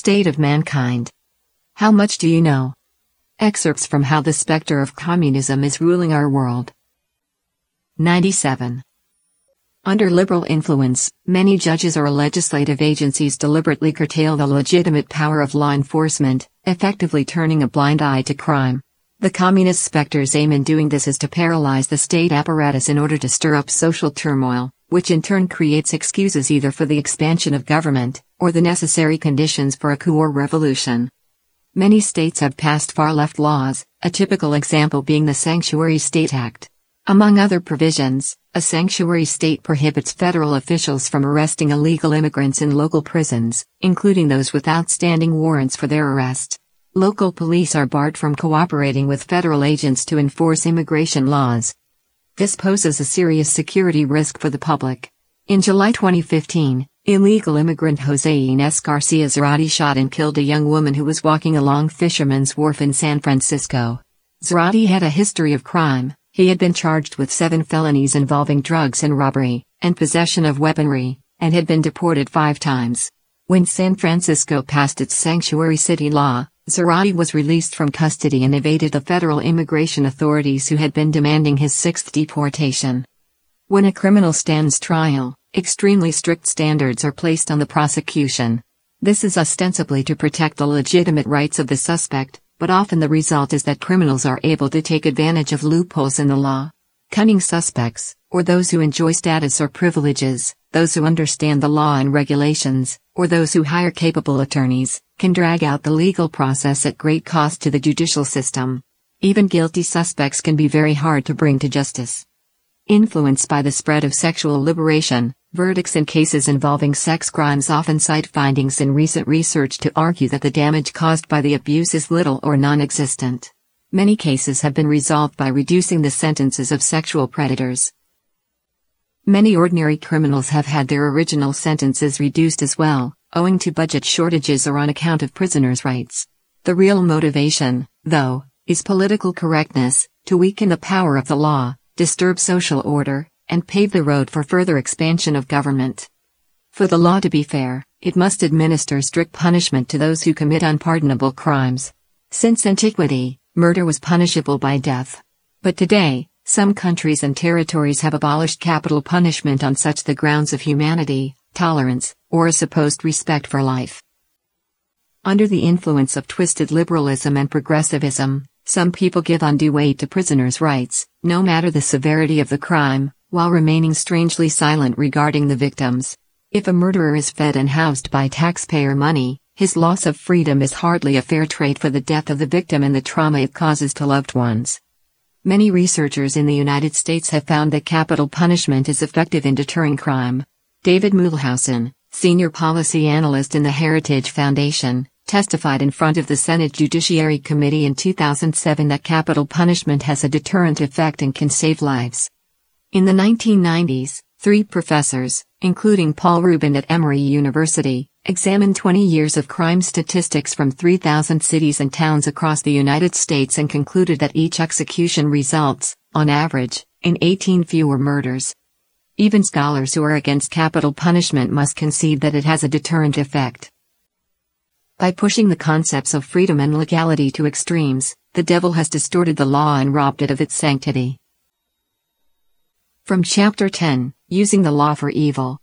State of Mankind. How much do you know? Excerpts from How the Spectre of Communism is Ruling Our World. 97. Under liberal influence, many judges or legislative agencies deliberately curtail the legitimate power of law enforcement, effectively turning a blind eye to crime. The communist specter's aim in doing this is to paralyze the state apparatus in order to stir up social turmoil, which in turn creates excuses either for the expansion of government, or the necessary conditions for a coup or revolution. Many states have passed far left laws, a typical example being the Sanctuary State Act. Among other provisions, a sanctuary state prohibits federal officials from arresting illegal immigrants in local prisons, including those with outstanding warrants for their arrest. Local police are barred from cooperating with federal agents to enforce immigration laws. This poses a serious security risk for the public. In July 2015, illegal immigrant Jose Ines Garcia Zarate shot and killed a young woman who was walking along Fisherman's Wharf in San Francisco. Zarate had a history of crime, he had been charged with seven felonies involving drugs and robbery, and possession of weaponry, and had been deported five times. When San Francisco passed its sanctuary city law, Zarate was released from custody and evaded the federal immigration authorities who had been demanding his sixth deportation. When a criminal stands trial, extremely strict standards are placed on the prosecution. This is ostensibly to protect the legitimate rights of the suspect, but often the result is that criminals are able to take advantage of loopholes in the law. Cunning suspects, or those who enjoy status or privileges, those who understand the law and regulations, or those who hire capable attorneys, can drag out the legal process at great cost to the judicial system. Even guilty suspects can be very hard to bring to justice. Influenced by the spread of sexual liberation, verdicts in cases involving sex crimes often cite findings in recent research to argue that the damage caused by the abuse is little or non existent. Many cases have been resolved by reducing the sentences of sexual predators. Many ordinary criminals have had their original sentences reduced as well, owing to budget shortages or on account of prisoners' rights. The real motivation, though, is political correctness, to weaken the power of the law, disturb social order, and pave the road for further expansion of government. For the law to be fair, it must administer strict punishment to those who commit unpardonable crimes. Since antiquity, murder was punishable by death. But today, some countries and territories have abolished capital punishment on such the grounds of humanity, tolerance, or a supposed respect for life. Under the influence of twisted liberalism and progressivism, some people give undue weight to prisoners' rights, no matter the severity of the crime, while remaining strangely silent regarding the victims. If a murderer is fed and housed by taxpayer money, his loss of freedom is hardly a fair trade for the death of the victim and the trauma it causes to loved ones. Many researchers in the United States have found that capital punishment is effective in deterring crime. David Muhlhausen, senior policy analyst in the Heritage Foundation, testified in front of the Senate Judiciary Committee in 2007 that capital punishment has a deterrent effect and can save lives. In the 1990s, three professors, including Paul Rubin at Emory University, examined 20 years of crime statistics from 3,000 cities and towns across the United States and concluded that each execution results, on average, in 18 fewer murders. Even scholars who are against capital punishment must concede that it has a deterrent effect. By pushing the concepts of freedom and legality to extremes, the devil has distorted the law and robbed it of its sanctity. From Chapter 10 Using the Law for Evil